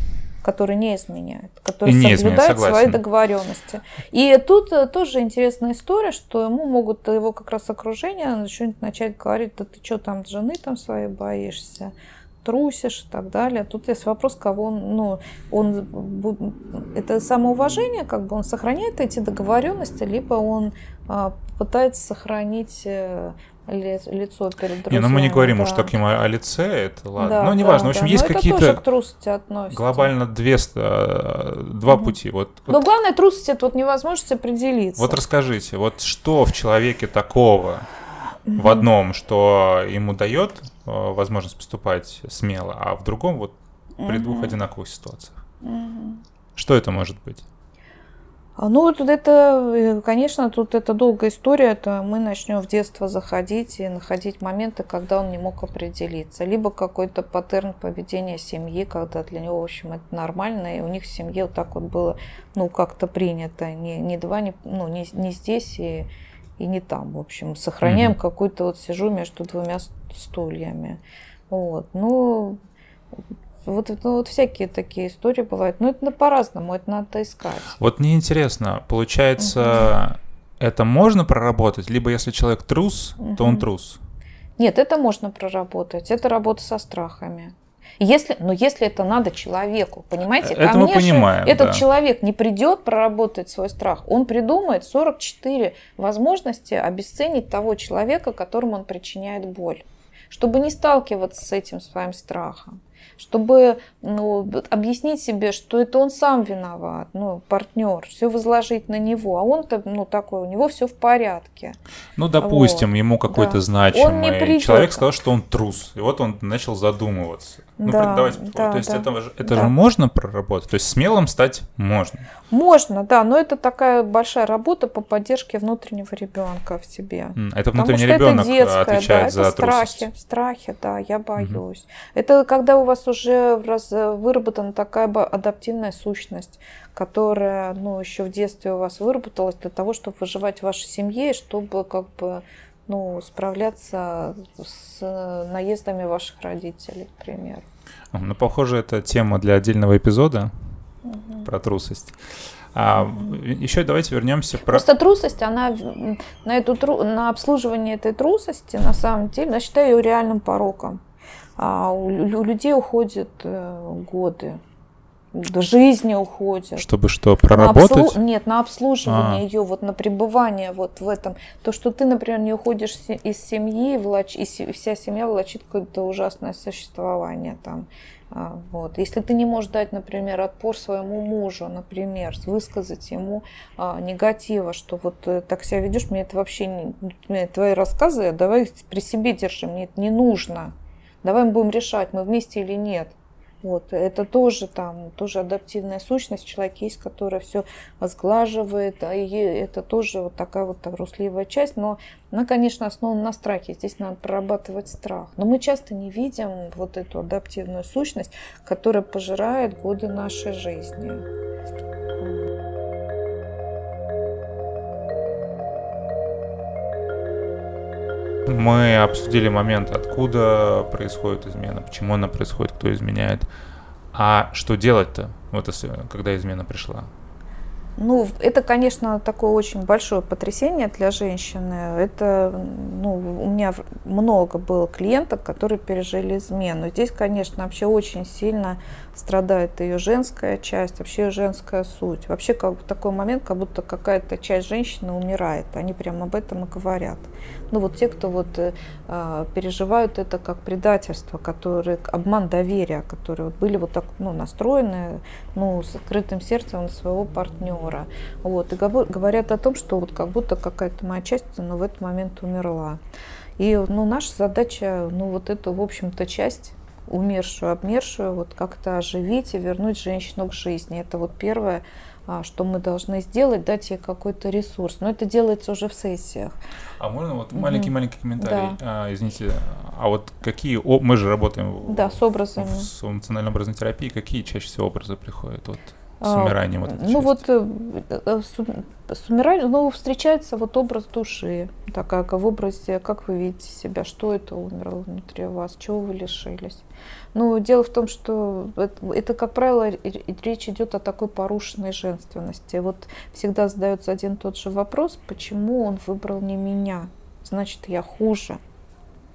который не изменяет, который не соблюдает изменяет, свои договоренности. И тут э, тоже интересная история, что ему могут его как раз окружение что-нибудь начать говорить, да ты что там жены там своей боишься, трусишь и так далее. Тут есть вопрос, кого он, ну, он, это самоуважение, как бы он сохраняет эти договоренности, либо он а, пытается сохранить э, лицо перед друзьями. Не, ну мы не говорим да. уж таким о, о лице, это ладно. Да, ну, неважно, да, в общем, да. есть какие-то... Глобально две, э, два угу. пути. Вот, Но вот... главное трусость, это вот невозможность определиться. Вот расскажите, вот что в человеке такого угу. в одном, что ему дает э, возможность поступать смело, а в другом вот при угу. двух одинаковых ситуациях? Угу. Что это может быть? А, ну, вот это, э, конечно, тут это долгая история. Это мы начнем в детство заходить и находить моменты, когда он не мог определиться. Либо какой-то паттерн поведения семьи, когда для него, в общем, это нормально, и у них в семье вот так вот было, ну, как-то принято. Не, не два, не, ну, не, не здесь и, и не там. В общем, сохраняем mm-hmm. какую-то вот сижу между двумя стульями. Вот. Ну, вот, ну, вот всякие такие истории бывают. Но это по-разному, это надо искать. Вот мне интересно, получается, угу. это можно проработать, либо если человек трус, угу. то он трус? Нет, это можно проработать. Это работа со страхами. Если, но если это надо человеку, понимаете, это ко мы мне понимаем, этот да. человек не придет проработать свой страх, он придумает 44 возможности обесценить того человека, которому он причиняет боль, чтобы не сталкиваться с этим своим страхом чтобы ну, объяснить себе, что это он сам виноват, ну, партнер, все возложить на него, а он-то, ну, такой, у него все в порядке. Ну, допустим, вот. ему какой-то да. значимый человек сказал, что он трус, и вот он начал задумываться. Ну, да, давайте, да, то есть да, это, это да. же можно проработать, то есть смелым стать можно. Можно, да, но это такая большая работа по поддержке внутреннего ребенка в себе. Это внутренний ребенок это детское, отвечает да, за это страхи, трусость. страхи, да, я боюсь. Угу. Это когда у вас уже раз, выработана такая бы адаптивная сущность, которая, ну, еще в детстве у вас выработалась для того, чтобы выживать в вашей семье, чтобы как бы ну, справляться с наездами ваших родителей, например. Ну, похоже, это тема для отдельного эпизода угу. про трусость. А угу. еще давайте вернемся про... Просто трусость, она на, эту, на обслуживание этой трусости, на самом деле, я считаю ее реальным пороком. А у, у людей уходят э, годы жизни уходят. Чтобы что, проработать? На обслу... Нет, на обслуживание а. ее, вот на пребывание вот в этом. То, что ты, например, не уходишь из семьи, влач... и вся семья влачит какое-то ужасное существование там. А, вот. Если ты не можешь дать, например, отпор своему мужу, например, высказать ему а, негатива, что вот э, так себя ведешь, мне это вообще не... Твои рассказы, давай при себе держи, мне это не нужно. Давай мы будем решать, мы вместе или нет. Вот, это тоже там, тоже адаптивная сущность, человек есть, которая все возглаживает, а и это тоже вот такая вот трусливая часть, но она, конечно, основана на страхе, здесь надо прорабатывать страх. Но мы часто не видим вот эту адаптивную сущность, которая пожирает годы нашей жизни. Мы обсудили момент, откуда происходит измена, почему она происходит, кто изменяет. А что делать-то, вот если, когда измена пришла? Ну, это, конечно, такое очень большое потрясение для женщины. Это, ну, у меня много было клиенток, которые пережили измену. Здесь, конечно, вообще очень сильно страдает ее женская часть, вообще женская суть. Вообще, как бы такой момент, как будто какая-то часть женщины умирает. Они прямо об этом и говорят. Ну, вот те, кто вот э, а, переживают это как предательство, которые, обман доверия, которые вот были вот так, ну, настроены, ну, с открытым сердцем на своего партнера партнера. Вот, и говорят о том, что вот как будто какая-то моя часть ну, в этот момент умерла. И ну, наша задача, ну вот эту, в общем-то, часть умершую, обмершую, вот как-то оживить и вернуть женщину к жизни. Это вот первое, а, что мы должны сделать, дать ей какой-то ресурс. Но это делается уже в сессиях. А можно вот маленький-маленький комментарий? Да. А, извините, а вот какие, о, мы же работаем да, с образами. В, с эмоциональной образной терапией, какие чаще всего образы приходят? Вот с а, умиранием вот Ну вот э, э, с умиранием, ну, встречается вот образ души, такая как в образе, как вы видите себя, что это умерло внутри вас, чего вы лишились. Ну, дело в том, что это, это, как правило, речь идет о такой порушенной женственности. Вот всегда задается один тот же вопрос, почему он выбрал не меня, значит, я хуже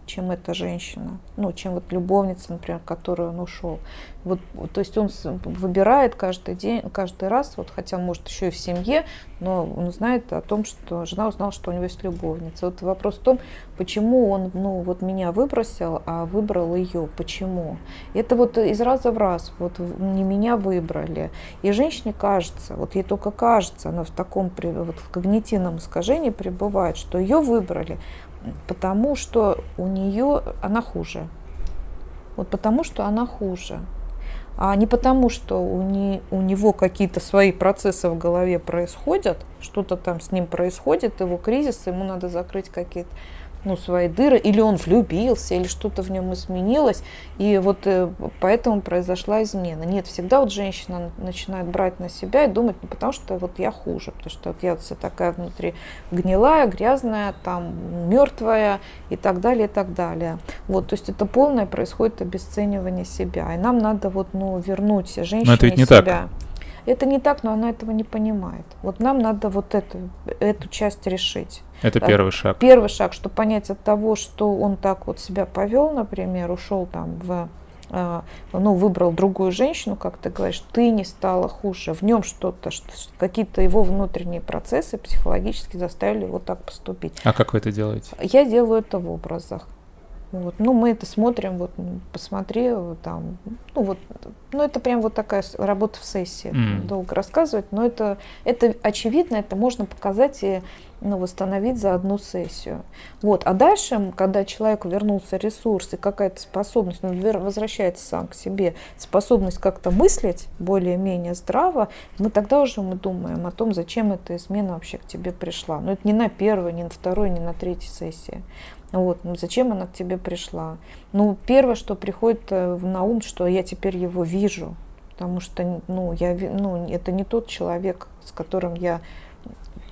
чем эта женщина, ну, чем вот любовница, например, которую он ушел. Вот, то есть он выбирает каждый день, каждый раз, вот, хотя может еще и в семье, но он знает о том, что жена узнала, что у него есть любовница. Вот вопрос в том, почему он, ну, вот меня выбросил, а выбрал ее, почему? Это вот из раза в раз, вот не меня выбрали. И женщине кажется, вот ей только кажется, она в таком вот в когнитивном искажении пребывает, что ее выбрали, потому что у нее она хуже. Вот потому что она хуже. А не потому, что у, не, у него какие-то свои процессы в голове происходят, что-то там с ним происходит, его кризис, ему надо закрыть какие-то ну, свои дыры, или он влюбился, или что-то в нем изменилось, и вот э, поэтому произошла измена. Нет, всегда вот женщина начинает брать на себя и думать не потому, что вот я хуже, потому что вот я вся такая внутри гнилая, грязная, там, мертвая и так далее, и так далее. Вот, то есть это полное происходит обесценивание себя, и нам надо вот, ну, вернуть женщине Но это ведь не себя. Так. Это не так, но она этого не понимает. Вот нам надо вот эту, эту часть решить. Это первый шаг. Первый шаг, чтобы понять от того, что он так вот себя повел, например, ушел там в а, ну, выбрал другую женщину, как ты говоришь, ты не стала хуже, в нем что-то, что, какие-то его внутренние процессы психологически заставили его так поступить. А как вы это делаете? Я делаю это в образах. Вот. Ну, мы это смотрим, вот, посмотри, там, ну, вот, ну, это прям вот такая работа в сессии, mm. долго рассказывать, но это, это очевидно, это можно показать и ну, восстановить за одну сессию. Вот. А дальше, когда человеку вернулся ресурс и какая-то способность, он возвращается сам к себе, способность как-то мыслить более-менее здраво, мы тогда уже мы думаем о том, зачем эта измена вообще к тебе пришла. Но это не на первой, не на второй, не на третьей сессии. Вот, ну зачем она к тебе пришла? Ну, первое, что приходит э, на ум, что я теперь его вижу, потому что, ну, я, ну, это не тот человек, с которым я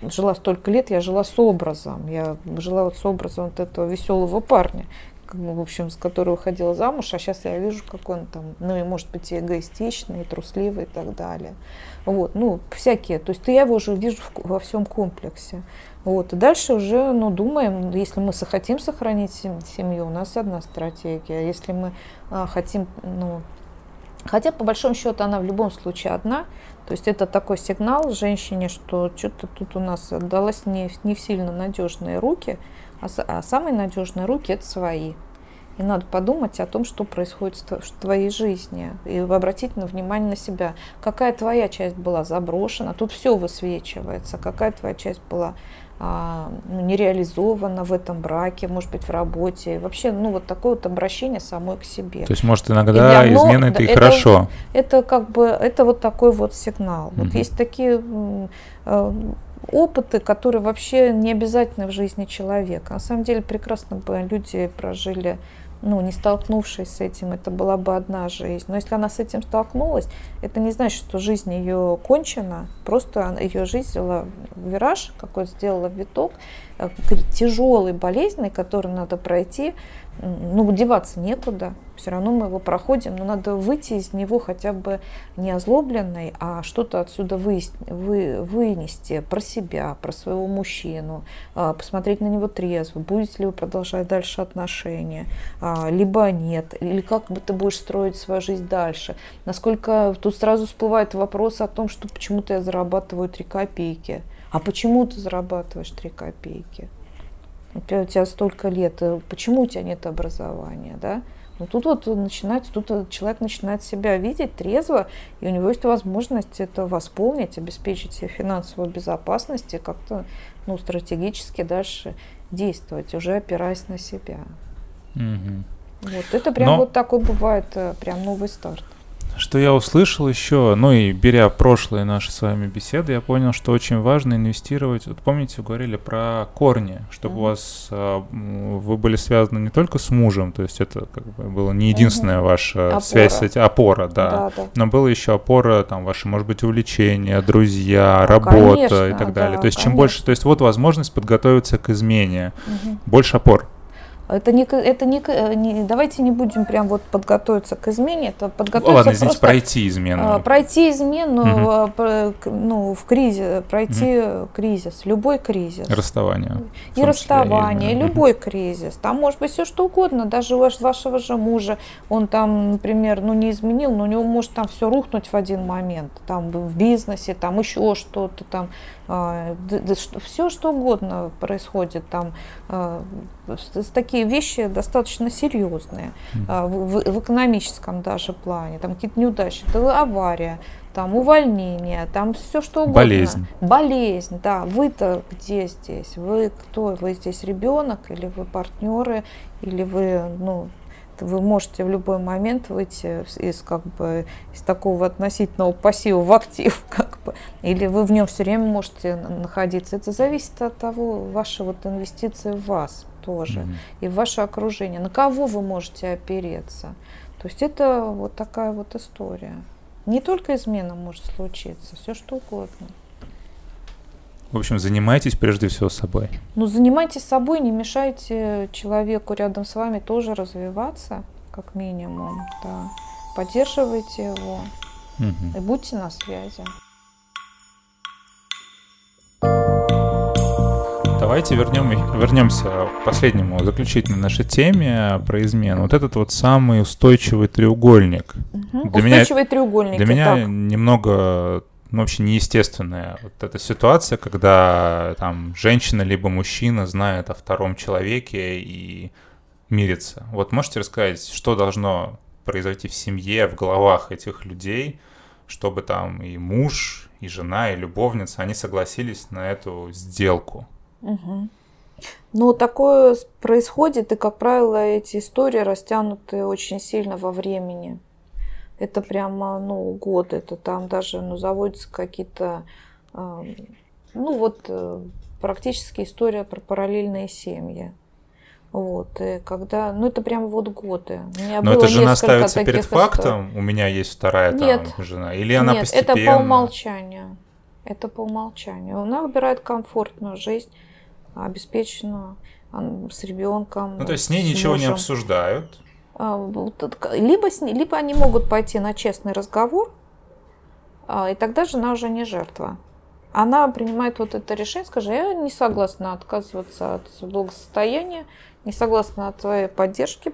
жила столько лет, я жила с образом, я жила вот с образом вот этого веселого парня, в общем, с которого ходила замуж, а сейчас я вижу, как он там, ну и может быть и эгоистичный, и трусливый и так далее. Вот, ну, всякие. То есть я его уже вижу во всем комплексе. Вот. И дальше уже ну, думаем, если мы хотим сохранить семью, у нас одна стратегия. Если мы а, хотим, ну, хотя по большому счету она в любом случае одна, то есть это такой сигнал женщине, что что-то тут у нас отдалось не, не в сильно надежные руки, а, а самые надежные руки это свои. И надо подумать о том, что происходит в твоей жизни. И обратить на внимание на себя. Какая твоя часть была заброшена. Тут все высвечивается. Какая твоя часть была не реализована в этом браке, может быть, в работе. Вообще, ну, вот такое вот обращение самой к себе. То есть, может, иногда и измена это, и хорошо. Это как бы, это вот такой вот сигнал. Угу. Вот есть такие э, опыты, которые вообще не обязательны в жизни человека. На самом деле, прекрасно бы люди прожили ну, не столкнувшись с этим, это была бы одна жизнь. Но если она с этим столкнулась, это не значит, что жизнь ее кончена, просто ее жизнь взяла вираж, какой сделала виток, э, тяжелый, болезненный, который надо пройти, ну, деваться некуда, все равно мы его проходим, но надо выйти из него хотя бы не озлобленной, а что-то отсюда вы, вы, вынести про себя, про своего мужчину, а, посмотреть на него трезво, будете ли вы продолжать дальше отношения, а, либо нет, или как бы ты будешь строить свою жизнь дальше. Насколько тут сразу всплывает вопрос о том, что почему-то я зарабатываю 3 копейки. А почему ты зарабатываешь 3 копейки? у тебя столько лет, э, почему у тебя нет образования, да? Но тут вот начинает, тут человек начинает себя видеть трезво, и у него есть возможность это восполнить, обеспечить себе финансовую безопасность и как-то ну, стратегически дальше действовать, уже опираясь на себя. Угу. Вот это прям Но... вот такой бывает, э, прям новый старт. Что я услышал еще, ну и беря прошлые наши с вами беседы, я понял, что очень важно инвестировать. Вот помните, вы говорили про корни, чтобы mm-hmm. у вас а, вы были связаны не только с мужем, то есть это как бы было не единственная mm-hmm. ваша опора. связь, с опора, да, да, да, но было еще опора, там ваши, может быть, увлечения, друзья, ну, работа конечно, и так далее. Да, то есть конечно. чем больше, то есть вот возможность подготовиться к измене, mm-hmm. больше опор. Это не, это не, не, давайте не будем прям вот подготовиться к измене, это подготовиться Ладно, извините, просто, пройти измену. А, пройти измену, угу. ну, в кризис, пройти угу. кризис, любой кризис. Расставание. И расставание, и любой угу. кризис. Там может быть все что угодно, даже у вашего же мужа, он там, например, ну не изменил, но у него может там все рухнуть в один момент, там в бизнесе, там еще что-то там, а, все что угодно происходит там, а, такие вещи достаточно серьезные а, в, в экономическом даже плане, там какие-то неудачи, это авария, там увольнение, там все что угодно. Болезнь. Болезнь, да. Вы-то где здесь? Вы кто? Вы здесь ребенок или вы партнеры, или вы, ну, вы можете в любой момент выйти из, как бы, из такого относительного пассива в актив, как бы, или вы в нем все время можете находиться. Это зависит от того, вашей вот инвестиции в вас тоже, mm-hmm. и в ваше окружение. На кого вы можете опереться. То есть это вот такая вот история. Не только измена может случиться, все что угодно. В общем, занимайтесь прежде всего собой. Ну, занимайтесь собой, не мешайте человеку рядом с вами тоже развиваться, как минимум. Да. Поддерживайте его угу. и будьте на связи. Давайте вернем, вернемся к последнему, заключительной нашей теме про измену. Вот этот вот самый устойчивый треугольник. Угу. Для устойчивый меня, треугольник. Для меня так. немного ну, вообще неестественная вот эта ситуация, когда там женщина либо мужчина знает о втором человеке и мирится. Вот можете рассказать, что должно произойти в семье, в головах этих людей, чтобы там и муж, и жена, и любовница, они согласились на эту сделку? Угу. Ну, такое происходит, и, как правило, эти истории растянуты очень сильно во времени это прямо, ну, год, это там даже, ну, заводятся какие-то, э, ну, вот э, практически история про параллельные семьи. Вот, и когда, ну это прям вот годы. Но эта жена ставится перед фактом, историй. у меня есть вторая нет, там жена, или она нет, постепенно? это по умолчанию. Это по умолчанию. Она выбирает комфортную жизнь, обеспеченную с ребенком. Ну то есть с ней с ничего мужем. не обсуждают. А, либо, с ней, либо они могут пойти на честный разговор, а, и тогда жена уже не жертва. Она принимает вот это решение, скажет, я не согласна отказываться от благосостояния, не согласна от твоей поддержки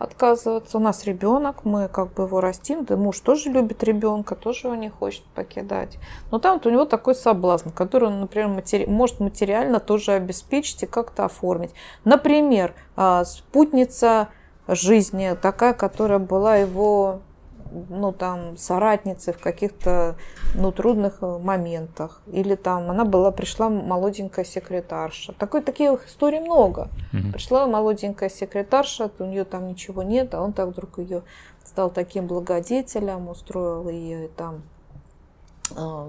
отказываться. У нас ребенок, мы как бы его растим, да муж тоже любит ребенка, тоже его не хочет покидать. Но там вот у него такой соблазн, который он, например, матери... может материально тоже обеспечить и как-то оформить. Например, а, спутница жизни, такая, которая была его ну, там, соратницей в каких-то, ну, трудных э, моментах. Или там она была, пришла молоденькая секретарша. Такой, таких историй много. Mm-hmm. Пришла молоденькая секретарша, у нее там ничего нет, а он так вдруг ее стал таким благодетелем, устроил ее там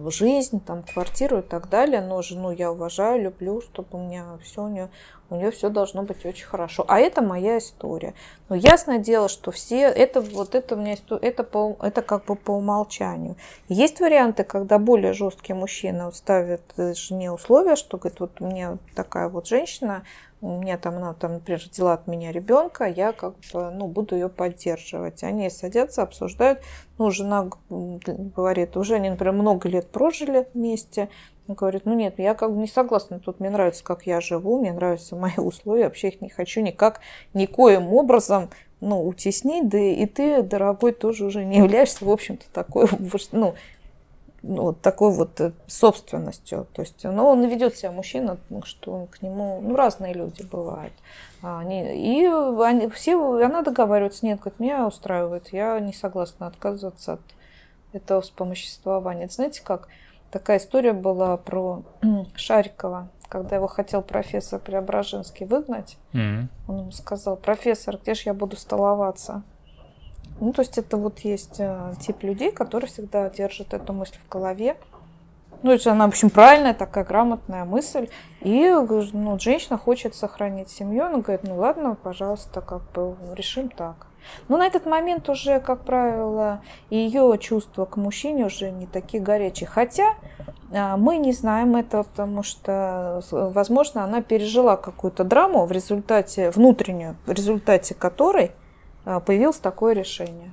жизнь, там, квартиру и так далее, но жену я уважаю, люблю, чтобы у меня все у нее у нее все должно быть очень хорошо. А это моя история. Но ясное дело, что все, это вот это у меня это, по, это как бы по умолчанию. Есть варианты, когда более жесткие мужчины ставят жене условия, что говорит, вот у меня такая вот женщина, у меня там, она там, например, родила от меня ребенка, я как бы, ну, буду ее поддерживать. Они садятся, обсуждают. Ну, жена говорит, уже они, например, много лет прожили вместе, он говорит, ну нет, я как бы не согласна, тут мне нравится, как я живу, мне нравятся мои условия, вообще их не хочу никак, никоим образом ну, утеснить, да и ты, дорогой, тоже уже не являешься, в общем-то, такой, ну, ну, такой вот э, собственностью. То есть, ну, он ведет себя мужчина, что к нему, ну, разные люди бывают. Они, и они, все, она договаривается, нет, говорит, меня устраивает, я не согласна отказываться от этого вспомоществования. Это знаете, как такая история была про Шарикова, когда его хотел профессор Преображенский выгнать. Mm-hmm. Он ему сказал, профессор, где же я буду столоваться? Ну, то есть это вот есть э, тип людей, которые всегда держат эту мысль в голове. Ну, это она, в общем, правильная, такая грамотная мысль. И ну, женщина хочет сохранить семью. Она говорит, ну ладно, пожалуйста, как бы решим так. Но на этот момент уже, как правило, ее чувства к мужчине уже не такие горячие. Хотя а, мы не знаем этого, потому что, возможно, она пережила какую-то драму в результате, внутреннюю, в результате которой появилось такое решение.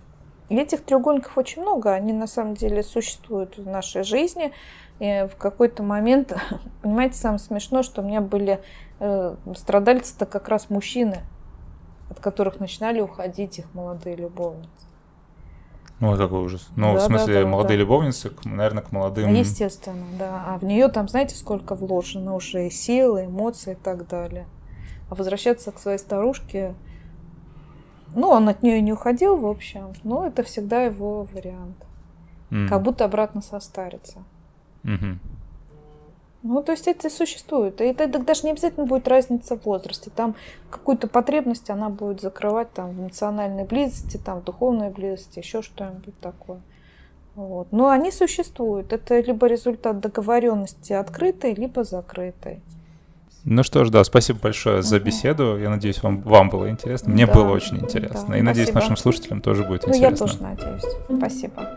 И этих треугольников очень много, они на самом деле существуют в нашей жизни. И в какой-то момент, понимаете, самое смешно, что у меня были э, страдальцы-то как раз мужчины, от которых начинали уходить их молодые любовницы. Ну, какой ужас. Ну, да, в смысле, да, да, молодые да. любовницы, наверное, к молодым... Естественно, да. А в нее там, знаете, сколько вложено уже и силы, эмоций и так далее. А возвращаться к своей старушке, ну, он от нее не уходил, в общем, но это всегда его вариант. Mm. Как будто обратно состариться. Mm-hmm. Ну, то есть это существует. И это даже не обязательно будет разница в возрасте. Там какую-то потребность она будет закрывать там, в эмоциональной близости, там, в духовной близости, еще что-нибудь такое. Вот. Но они существуют. Это либо результат договоренности открытой, либо закрытой. Ну что ж, да, спасибо большое за беседу. Я надеюсь, вам, вам было интересно. Мне да, было очень интересно. Да, и спасибо. надеюсь, нашим слушателям тоже будет ну, интересно. Ну, я тоже надеюсь. Спасибо.